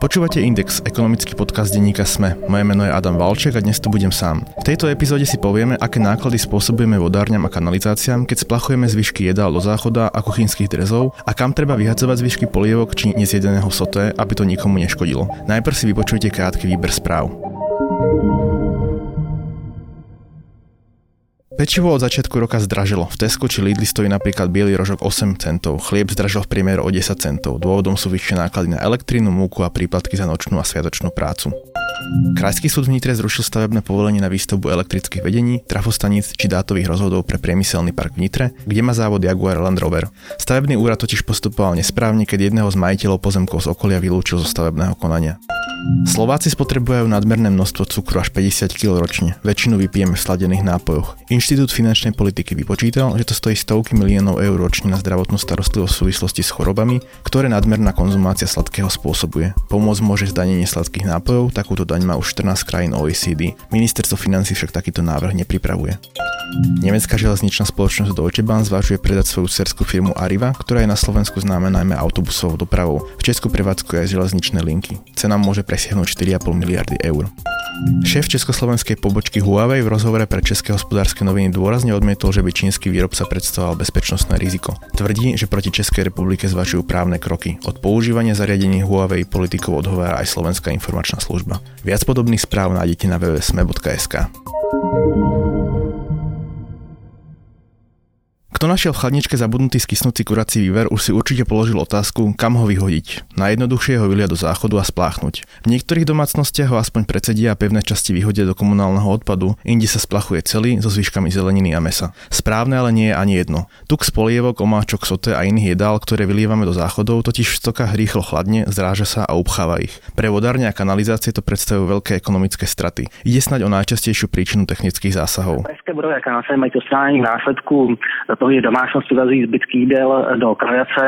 Počúvate Index, ekonomický podcast denníka SME. Moje meno je Adam Valček a dnes tu budem sám. V tejto epizóde si povieme, aké náklady spôsobujeme vodárňam a kanalizáciám, keď splachujeme zvyšky jedál do záchoda a kuchynských drezov a kam treba vyhadzovať zvyšky polievok či nezjedeného soté, aby to nikomu neškodilo. Najprv si vypočujte krátky výber správ. Pečivo od začiatku roka zdražilo. V Tesco či Lidli stojí napríklad biely rožok 8 centov, chlieb zdražil v priemeru o 10 centov. Dôvodom sú vyššie náklady na elektrínu, múku a príplatky za nočnú a sviatočnú prácu. Krajský súd v Nitre zrušil stavebné povolenie na výstavbu elektrických vedení, trafostaníc či dátových rozhodov pre priemyselný park v Nitre, kde má závod Jaguar Land Rover. Stavebný úrad totiž postupoval nesprávne, keď jedného z majiteľov pozemkov z okolia vylúčil zo stavebného konania. Slováci spotrebujú nadmerné množstvo cukru až 50 kg ročne. Väčšinu vypijeme v sladených nápojoch. Inštitút finančnej politiky vypočítal, že to stojí stovky miliónov eur ročne na zdravotnú starostlivosť v súvislosti s chorobami, ktoré nadmerná konzumácia sladkého spôsobuje. Pomôcť môže zdanenie sladkých nápojov, takúto daň má už 14 krajín OECD. Ministerstvo financí však takýto návrh nepripravuje. Nemecká železničná spoločnosť Deutsche Bahn zvažuje predať svoju cerskú firmu Arriva, ktorá je na Slovensku známa najmä autobusovou dopravou. V Česku prevádzkuje aj železničné linky. Cena môže presiahnuť 4,5 miliardy eur. Šéf československej pobočky Huawei v rozhovore pre České hospodárske noviny dôrazne odmietol, že by čínsky výrobca predstavoval bezpečnostné riziko. Tvrdí, že proti Českej republike zvažujú právne kroky. Od používania zariadení Huawei politikov odhovára aj Slovenská informačná služba. Viac podobných správ nájdete na www.sme.sk. Kto našiel v chladničke zabudnutý skysnúci kurací výver, už si určite položil otázku, kam ho vyhodiť. Najjednoduchšie ho vylia do záchodu a spláchnuť. V niektorých domácnostiach ho aspoň predsedia a pevné časti vyhodia do komunálneho odpadu, inde sa splachuje celý so zvyškami zeleniny a mesa. Správne ale nie je ani jedno. Tuk z polievok, omáčok, sote a iných jedál, ktoré vylievame do záchodov, totiž v stokách rýchlo chladne, zráža sa a upcháva ich. Pre vodárne a kanalizácie to predstavujú veľké ekonomické straty. Ide snať o najčastejšiu príčinu technických zásahov. to následku toho mnohé domácnosti vazují zbytky jídel do kanalizace,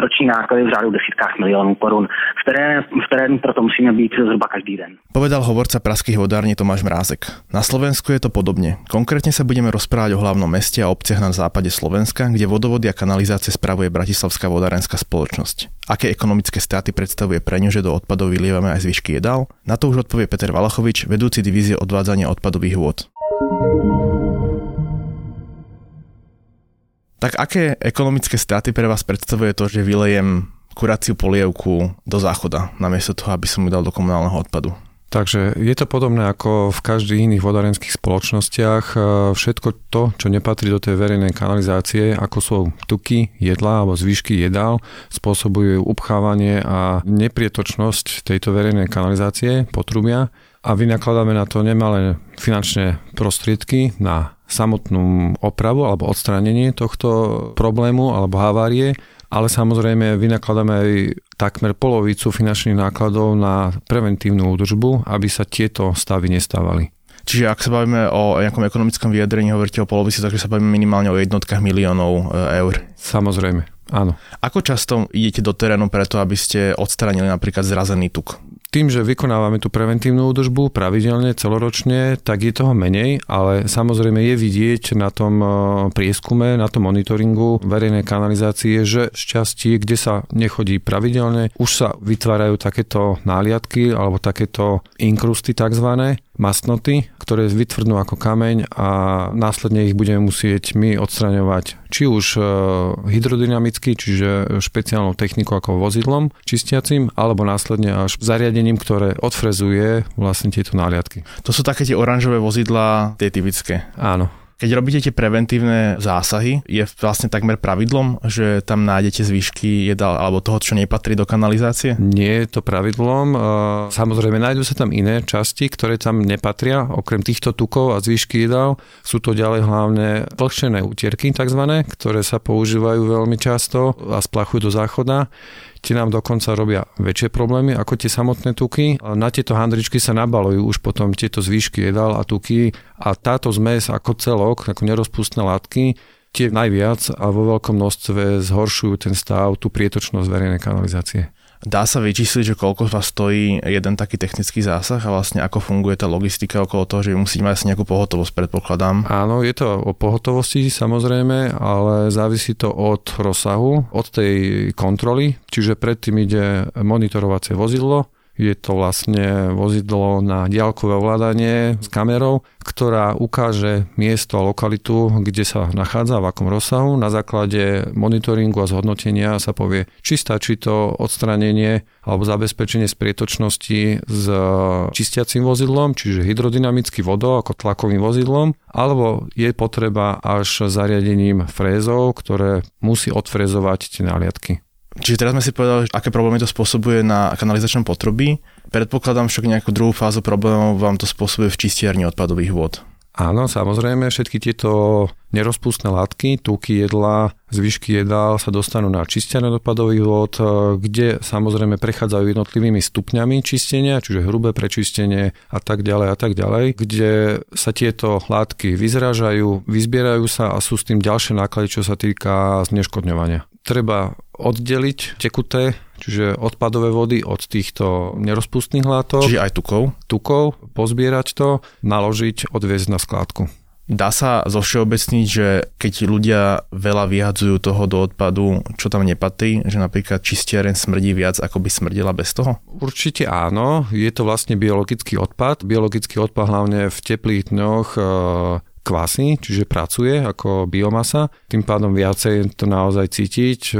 roční náklady v řádu desítkách milionů korun. V terénu, v terénu proto musíme být zhruba každý den. Povedal hovorca praských vodární Tomáš Mrázek. Na Slovensku je to podobne. Konkrétne sa budeme rozprávať o hlavnom meste a obciach na západe Slovenska, kde vodovody a kanalizácie spravuje Bratislavská vodárenská spoločnosť. Aké ekonomické straty predstavuje pre ňu, že do odpadov vylievame aj zvyšky jedál? Na to už odpovie Peter Valachovič, vedúci divízie odvádzania odpadových vôd. Tak aké ekonomické straty pre vás predstavuje to, že vylejem kuraciu polievku do záchoda, namiesto toho, aby som ju dal do komunálneho odpadu? Takže je to podobné ako v každých iných vodárenských spoločnostiach. E, všetko to, čo nepatrí do tej verejnej kanalizácie, ako sú tuky, jedla alebo zvýšky jedál, spôsobujú upchávanie a neprietočnosť tejto verejnej kanalizácie, potrubia a vynakladáme na to nemalé finančné prostriedky na samotnú opravu alebo odstránenie tohto problému alebo havárie, ale samozrejme vynakladáme aj takmer polovicu finančných nákladov na preventívnu údržbu, aby sa tieto stavy nestávali. Čiže ak sa bavíme o nejakom ekonomickom vyjadrení, hovoríte o polovici, takže sa bavíme minimálne o jednotkách miliónov e, eur. Samozrejme, áno. Ako často idete do terénu preto, aby ste odstranili napríklad zrazený tuk? Tým, že vykonávame tú preventívnu údržbu pravidelne, celoročne, tak je toho menej, ale samozrejme je vidieť na tom e, prieskume, na tom monitoringu verejnej kanalizácie, že z časti, kde sa nechodí pravidelne, už sa vytvárajú takéto náliadky alebo takéto inkrusty takzvané, masnoty, ktoré vytvrdnú ako kameň a následne ich budeme musieť my odstraňovať či už e, hydrodynamicky, čiže špeciálnou technikou ako vozidlom čistiacim, alebo následne až zariadením, ktoré odfrezuje vlastne tieto náliadky. To sú také tie oranžové vozidlá, tie typické. Áno. Keď robíte tie preventívne zásahy, je vlastne takmer pravidlom, že tam nájdete zvyšky jedal alebo toho, čo nepatrí do kanalizácie? Nie je to pravidlom. Samozrejme, nájdú sa tam iné časti, ktoré tam nepatria. Okrem týchto tukov a zvyšky jedál sú to ďalej hlavne vlhčené útierky, tzv., ktoré sa používajú veľmi často a splachujú do záchoda. Tie nám dokonca robia väčšie problémy ako tie samotné tuky. Na tieto handričky sa nabalujú už potom tieto zvýšky jedál a tuky a táto zmes ako celok, ako nerozpustné látky, tie najviac a vo veľkom množstve zhoršujú ten stav, tú prietočnosť verejnej kanalizácie. Dá sa vyčísliť, že koľko vás stojí jeden taký technický zásah a vlastne ako funguje tá logistika okolo toho, že musíte mať nejakú pohotovosť, predpokladám. Áno, je to o pohotovosti samozrejme, ale závisí to od rozsahu, od tej kontroly, čiže predtým ide monitorovacie vozidlo, Je to vlastne vozidlo na diaľkové ovládanie s kamerou, ktorá ukáže miesto a lokalitu, kde sa nachádza, v akom rozsahu. Na základe monitoringu a zhodnotenia sa povie, či stačí to odstranenie alebo zabezpečenie sprietočnosti s čistiacím vozidlom, čiže hydrodynamický vodo ako tlakovým vozidlom, alebo je potreba až zariadením frézov, ktoré musí odfrezovať tie náliadky. Čiže teraz sme si povedali, aké problémy to spôsobuje na kanalizačnom potrubí. Predpokladám však nejakú druhú fázu problémov vám to spôsobuje v čistiarni odpadových vôd. Áno, samozrejme, všetky tieto nerozpustné látky, tuky jedla, zvyšky jedál sa dostanú na čistiarne odpadových vod, kde samozrejme prechádzajú jednotlivými stupňami čistenia, čiže hrubé prečistenie a tak ďalej a tak ďalej, kde sa tieto látky vyzrážajú, vyzbierajú sa a sú s tým ďalšie náklady, čo sa týka zneškodňovania treba oddeliť tekuté, čiže odpadové vody od týchto nerozpustných látok. Čiže aj tukov? Tukov, pozbierať to, naložiť, odviezť na skládku. Dá sa zo všeobecniť, že keď ľudia veľa vyhadzujú toho do odpadu, čo tam nepatrí, že napríklad čistiaren smrdí viac, ako by smrdila bez toho? Určite áno, je to vlastne biologický odpad. Biologický odpad hlavne v teplých dňoch kvasí, čiže pracuje ako biomasa, tým pádom viacej to naozaj cítiť.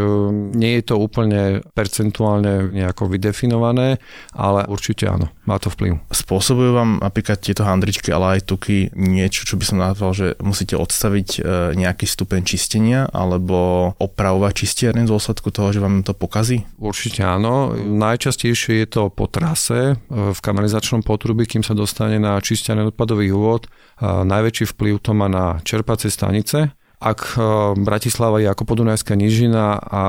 Nie je to úplne percentuálne nejako vydefinované, ale určite áno, má to vplyv. Spôsobujú vám napríklad tieto handričky, ale aj tuky niečo, čo by som nazval, že musíte odstaviť e, nejaký stupeň čistenia alebo opravovať čistiarne z dôsledku toho, že vám to pokazí? Určite áno. Najčastejšie je to po trase e, v kanalizačnom potrubí, kým sa dostane na čistiarne odpadových vôd. Najväčší vplyv to má na čerpacie stanice. Ak e, Bratislava je ako podunajská nížina a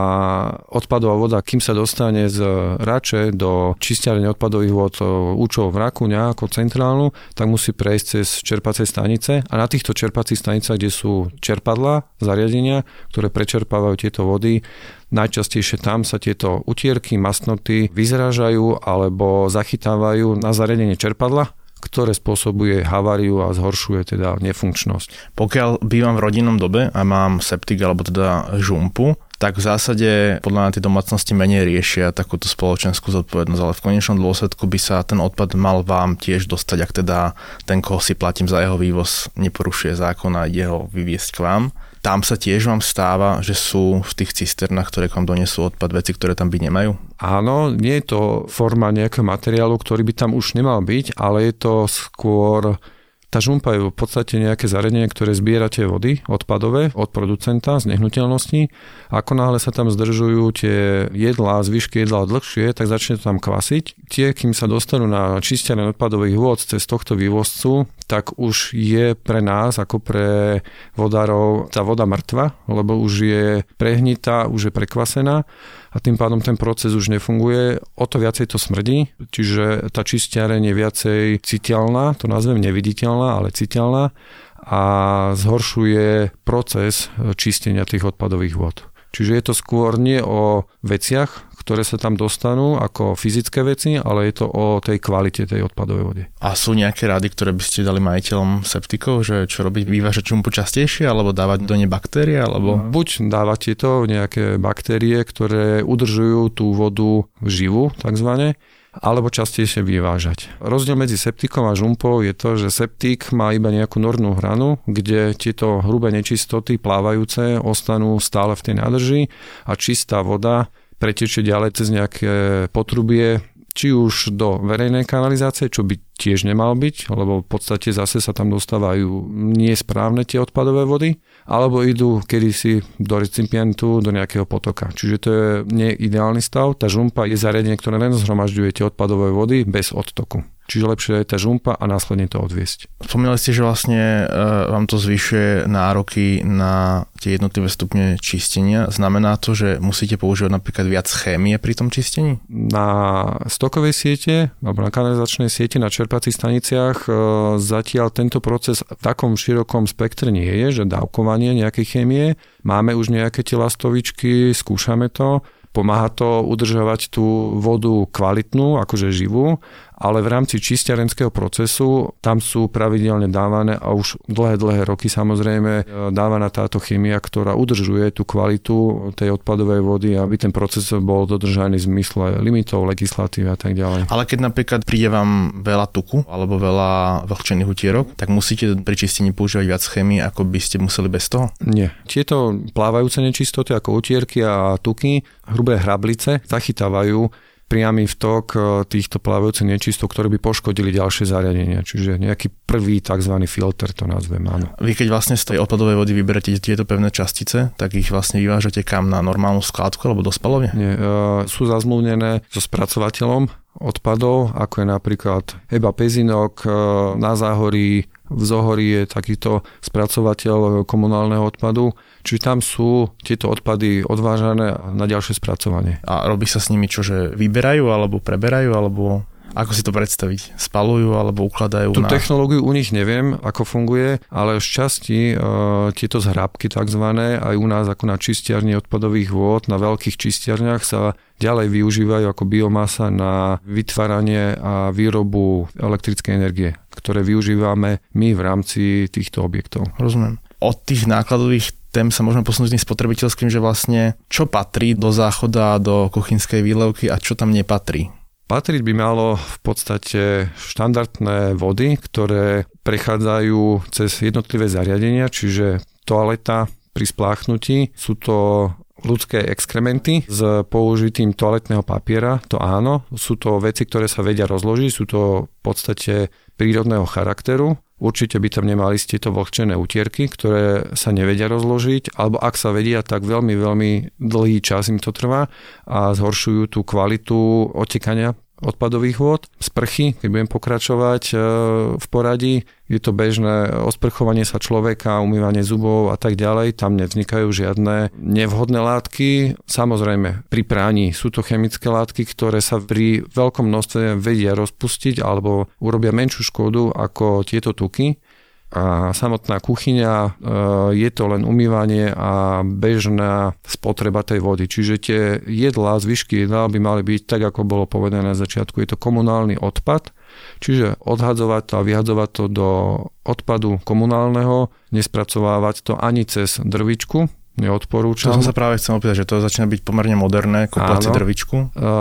odpadová voda, kým sa dostane z Rače do čistiarne odpadových vod e, Účov v Rakuňa ako centrálnu, tak musí prejsť cez čerpacie stanice a na týchto čerpacích stanicách, kde sú čerpadla, zariadenia, ktoré prečerpávajú tieto vody, najčastejšie tam sa tieto utierky, masnoty vyzrážajú alebo zachytávajú na zariadenie čerpadla ktoré spôsobuje haváriu a zhoršuje teda nefunkčnosť. Pokiaľ bývam v rodinnom dobe a mám septik alebo teda žumpu, tak v zásade podľa mňa tie domácnosti menej riešia takúto spoločenskú zodpovednosť, ale v konečnom dôsledku by sa ten odpad mal vám tiež dostať, ak teda ten, koho si platím za jeho vývoz, neporušuje zákon a ide ho vyviesť k vám. Tam sa tiež vám stáva, že sú v tých cisternách, ktoré k vám donesú odpad, veci, ktoré tam byť nemajú? Áno, nie je to forma nejakého materiálu, ktorý by tam už nemal byť, ale je to skôr tá žumpa je v podstate nejaké zariadenie, ktoré zbiera tie vody odpadové od producenta z nehnuteľnosti. Ako náhle sa tam zdržujú tie jedlá, zvyšky jedlá dlhšie, tak začne to tam kvasiť. Tie, kým sa dostanú na čistiané odpadových vôd cez tohto vývozcu, tak už je pre nás, ako pre vodárov, tá voda mŕtva, lebo už je prehnitá, už je prekvasená a tým pádom ten proces už nefunguje. O to viacej to smrdí, čiže tá čistiareň je viacej citeľná, to nazvem neviditeľná, ale citeľná a zhoršuje proces čistenia tých odpadových vod. Čiže je to skôr nie o veciach, ktoré sa tam dostanú ako fyzické veci, ale je to o tej kvalite tej odpadovej vody. A sú nejaké rady, ktoré by ste dali majiteľom septikov, že čo robiť, vyvážať čumpu častejšie, alebo dávať do nej baktérie? Alebo... No, buď dávať tieto nejaké baktérie, ktoré udržujú tú vodu živú, takzvané, alebo častejšie vyvážať. Rozdiel medzi septikom a žumpou je to, že septik má iba nejakú nornú hranu, kde tieto hrubé nečistoty plávajúce ostanú stále v tej nádrži a čistá voda pretečie ďalej cez nejaké potrubie, či už do verejnej kanalizácie, čo by tiež nemal byť, lebo v podstate zase sa tam dostávajú nesprávne tie odpadové vody, alebo idú kedysi do recipientu, do nejakého potoka. Čiže to je nie ideálny stav. Tá žumpa je zariadenie, ktoré len zhromažďuje tie odpadové vody bez odtoku. Čiže lepšie je tá žumpa a následne to odviesť. Spomínali ste, že vlastne uh, vám to zvyšuje nároky na tie jednotlivé stupne čistenia. Znamená to, že musíte používať napríklad viac chémie pri tom čistení? Na stokovej siete alebo na kanalizačnej siete na čerpacích staniciach uh, zatiaľ tento proces v takom širokom spektre nie je, že dávkovanie nejakej chémie. Máme už nejaké tie lastovičky, skúšame to pomáha to udržovať tú vodu kvalitnú, akože živú ale v rámci čistiarenského procesu tam sú pravidelne dávané a už dlhé, dlhé roky samozrejme e, dávaná táto chemia, ktorá udržuje tú kvalitu tej odpadovej vody, aby ten proces bol dodržaný v zmysle limitov, legislatívy a tak ďalej. Ale keď napríklad príde vám veľa tuku alebo veľa vlhčených utierok, tak musíte pri čistení používať viac chemie, ako by ste museli bez toho? Nie. Tieto plávajúce nečistoty ako utierky a tuky, hrubé hrablice zachytávajú priamy vtok e, týchto plávajúcich nečistok, ktoré by poškodili ďalšie zariadenia. Čiže nejaký prvý tzv. filter to nazvem, áno. Vy keď vlastne z tej odpadovej vody vyberete tieto pevné častice, tak ich vlastne vyvážate kam na normálnu skládku alebo do spalovne? Nie, e, sú zazmluvnené so spracovateľom odpadov, ako je napríklad Eba Pezinok e, na Záhorí, v Zohorí je takýto spracovateľ komunálneho odpadu, čiže tam sú tieto odpady odvážané na ďalšie spracovanie. A robí sa s nimi čo, že vyberajú alebo preberajú, alebo ako si to predstaviť? Spalujú alebo ukladajú? Tú na... technológiu u nich neviem, ako funguje, ale v časti e, tieto zhrabky takzvané aj u nás ako na čistiarni odpadových vôd, na veľkých čistiarniach sa ďalej využívajú ako biomasa na vytváranie a výrobu elektrickej energie ktoré využívame my v rámci týchto objektov. Rozumiem. Od tých nákladových tém sa môžeme posunúť tým spotrebiteľským, že vlastne čo patrí do záchoda, do kuchynskej výlevky a čo tam nepatrí. Patriť by malo v podstate štandardné vody, ktoré prechádzajú cez jednotlivé zariadenia, čiže toaleta pri spláchnutí, sú to ľudské exkrementy s použitím toaletného papiera, to áno, sú to veci, ktoré sa vedia rozložiť, sú to v podstate prírodného charakteru. Určite by tam nemali ste tieto vlhčené utierky, ktoré sa nevedia rozložiť, alebo ak sa vedia, tak veľmi, veľmi dlhý čas im to trvá a zhoršujú tú kvalitu otekania odpadových vôd, sprchy, keď budem pokračovať e, v poradí, je to bežné osprchovanie sa človeka, umývanie zubov a tak ďalej, tam nevznikajú žiadne nevhodné látky. Samozrejme, pri práni sú to chemické látky, ktoré sa pri veľkom množstve vedia rozpustiť alebo urobia menšiu škodu ako tieto tuky a samotná kuchyňa e, je to len umývanie a bežná spotreba tej vody. Čiže tie jedlá, zvyšky jedlá by mali byť tak, ako bolo povedané na začiatku. Je to komunálny odpad, čiže odhadzovať to a vyhadzovať to do odpadu komunálneho, nespracovávať to ani cez drvičku, neodporúčam. To som sa práve chcel opýtať, že to začína byť pomerne moderné, kúpať si drvičku.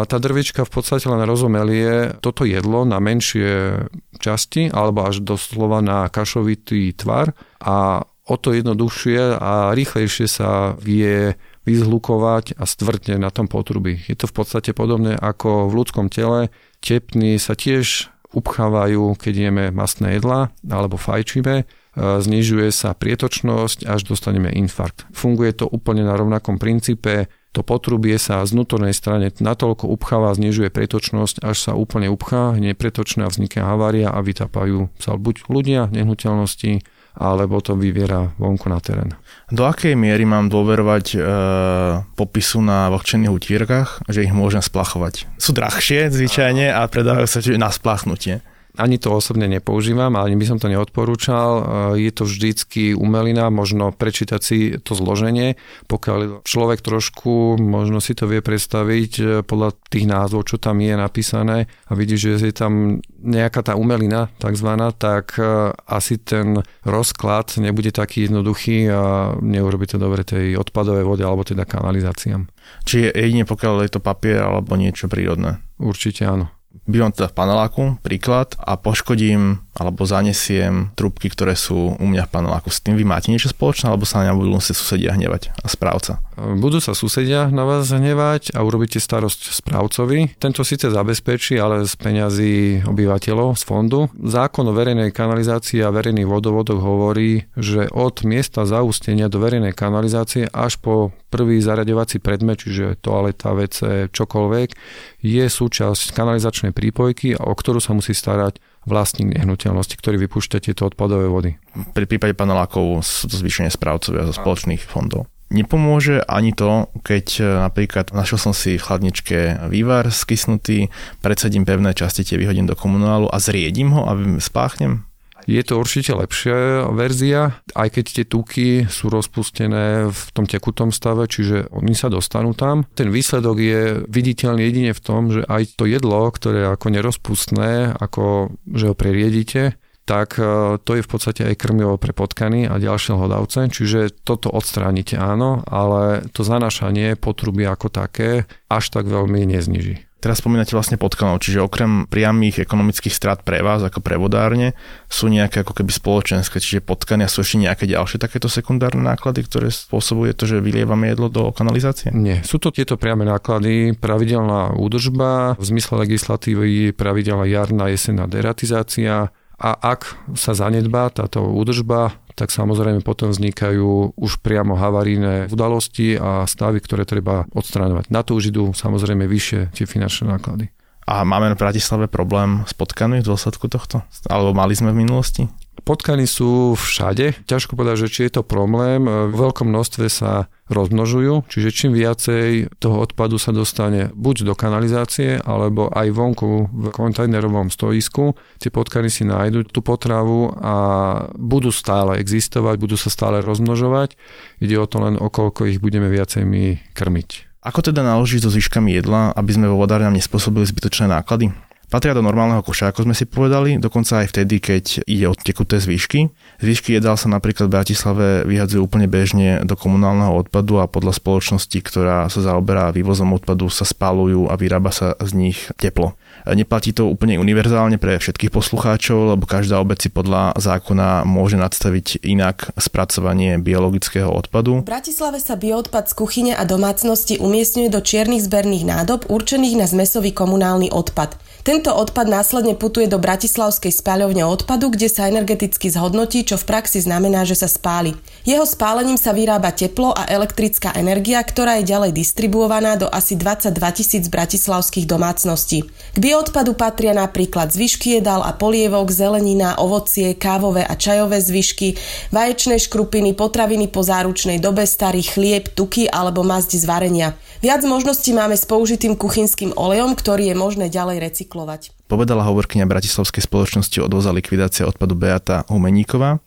Tá drvička v podstate len rozumelie toto jedlo na menšie časti alebo až doslova na kašovitý tvar a o to jednoduchšie a rýchlejšie sa vie vyzhlukovať a stvrdne na tom potrubi. Je to v podstate podobné ako v ľudskom tele. Tepny sa tiež upchávajú, keď jeme masné jedlá alebo fajčíme znižuje sa prietočnosť, až dostaneme infarkt. Funguje to úplne na rovnakom princípe, to potrubie sa z vnútornej strane natoľko upcháva, znižuje prietočnosť, až sa úplne upchá, prietočná vznikne havária a vytapajú sa buď ľudia, nehnuteľnosti, alebo to vyviera vonku na terén. Do akej miery mám dôverovať e, popisu na vlhčených utírkach, že ich môžem splachovať? Sú drahšie zvyčajne a predávajú sa na splachnutie ani to osobne nepoužívam, ani by som to neodporúčal. E, je to vždycky umelina, možno prečítať si to zloženie, pokiaľ človek trošku možno si to vie predstaviť e, podľa tých názvov, čo tam je napísané a vidí, že je tam nejaká tá umelina takzvaná, tak e, asi ten rozklad nebude taký jednoduchý a neurobi to dobre tej odpadovej vode alebo teda kanalizáciám. Čiže jedine pokiaľ je to papier alebo niečo prírodné? Určite áno bývam teda v paneláku, príklad, a poškodím alebo zanesiem trubky, ktoré sú u mňa v paneláku. S tým vy máte niečo spoločné, alebo sa na budú musieť susedia hnevať a správca? Budú sa susedia na vás hnevať a urobíte starosť správcovi. Tento síce zabezpečí, ale z peňazí obyvateľov z fondu. Zákon o verejnej kanalizácii a verejných vodovodoch hovorí, že od miesta zaústenia do verejnej kanalizácie až po prvý zaraďovací predmet, čiže toaleta, WC, čokoľvek, je súčasť kanalizačnej prípojky, o ktorú sa musí starať vlastník nehnuteľnosti, ktorý vypúšťa tieto odpadové vody. Pri prípade panelákov sú to zvyšenie správcovia zo spoločných fondov. Nepomôže ani to, keď e, napríklad našiel som si v chladničke vývar skysnutý, predsadím pevné časti, tie vyhodím do komunálu a zriedím ho a spáchnem? Je to určite lepšia verzia, aj keď tie tuky sú rozpustené v tom tekutom stave, čiže oni sa dostanú tam. Ten výsledok je viditeľný jedine v tom, že aj to jedlo, ktoré je ako nerozpustné, ako že ho preriedite, tak e, to je v podstate aj krmivo pre potkany a ďalšie hlodavce, čiže toto odstránite áno, ale to zanašanie potruby ako také až tak veľmi nezniží. Teraz spomínate vlastne potkanov, čiže okrem priamých ekonomických strát pre vás ako prevodárne sú nejaké ako keby spoločenské, čiže potkania sú ešte nejaké ďalšie takéto sekundárne náklady, ktoré spôsobuje to, že vylievame jedlo do kanalizácie? Nie, sú to tieto priame náklady, pravidelná údržba, v zmysle legislatívy pravidelná jarná jesenná deratizácia, a ak sa zanedbá táto údržba, tak samozrejme potom vznikajú už priamo havaríne udalosti a stavy, ktoré treba odstráňovať. Na to už idú samozrejme vyššie tie finančné náklady. A máme v Bratislave problém s potkanmi v dôsledku tohto? Alebo mali sme v minulosti? Potkany sú všade. Ťažko povedať, že či je to problém. V veľkom množstve sa rozmnožujú, čiže čím viacej toho odpadu sa dostane buď do kanalizácie, alebo aj vonku v kontajnerovom stoisku, tie potkany si nájdu tú potravu a budú stále existovať, budú sa stále rozmnožovať. Ide o to len, okolko ich budeme viacej my krmiť. Ako teda naložiť so zvyškami jedla, aby sme vo vodárňam nespôsobili zbytočné náklady? Patria do normálneho koša, ako sme si povedali, dokonca aj vtedy, keď ide o tekuté zvyšky. Zvyšky jedál sa napríklad v Bratislave vyhadzujú úplne bežne do komunálneho odpadu a podľa spoločnosti, ktorá sa zaoberá vývozom odpadu, sa spálujú a vyrába sa z nich teplo. Neplatí to úplne univerzálne pre všetkých poslucháčov, lebo každá obec si podľa zákona môže nadstaviť inak spracovanie biologického odpadu. V Bratislave sa bioodpad z kuchyne a domácnosti umiestňuje do čiernych zberných nádob určených na zmesový komunálny odpad. Tento odpad následne putuje do Bratislavskej spáľovne odpadu, kde sa energeticky zhodnotí, čo v praxi znamená, že sa spáli. Jeho spálením sa vyrába teplo a elektrická energia, ktorá je ďalej distribuovaná do asi 22 tisíc bratislavských domácností. K bioodpadu patria napríklad zvyšky jedál a polievok, zelenina, ovocie, kávové a čajové zvyšky, vaječné škrupiny, potraviny po záručnej dobe, starý chlieb, tuky alebo mazdi z varenia. Viac možností máme s použitým kuchynským olejom, ktorý je možné ďalej recyklovať. Povedala hovorkyňa Bratislavskej spoločnosti odvoza likvidácia odpadu Beata Humeníková.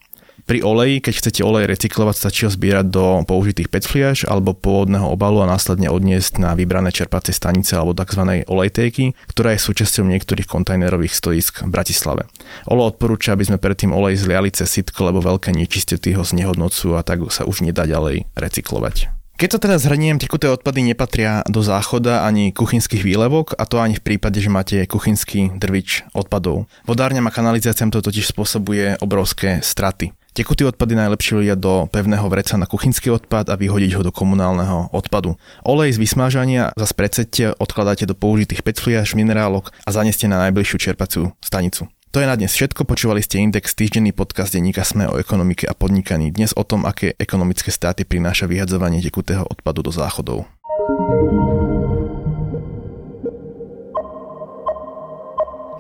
Pri oleji, keď chcete olej recyklovať, stačí ho zbierať do použitých PET fliaž alebo pôvodného obalu a následne odniesť na vybrané čerpacie stanice alebo tzv. olejtéky, ktorá je súčasťou niektorých kontajnerových stoisk v Bratislave. Olo odporúča, aby sme predtým olej zliali cez sitko, lebo veľké nečistoty ho znehodnocujú a tak sa už nedá ďalej recyklovať. Keď to teda zhrniem, tekuté odpady nepatria do záchoda ani kuchynských výlevok a to ani v prípade, že máte kuchynský drvič odpadov. Vodárňam a kanalizáciám to totiž spôsobuje obrovské straty. Tekutý odpady najlepšie ľudia do pevného vreca na kuchynský odpad a vyhodiť ho do komunálneho odpadu. Olej z vysmážania zase predsete odkladáte do použitých petfliaž, minerálok a zaneste na najbližšiu čerpaciu stanicu. To je na dnes všetko. Počúvali ste Index, týždenný podcast denníka Sme o ekonomike a podnikaní. Dnes o tom, aké ekonomické státy prináša vyhadzovanie tekutého odpadu do záchodov.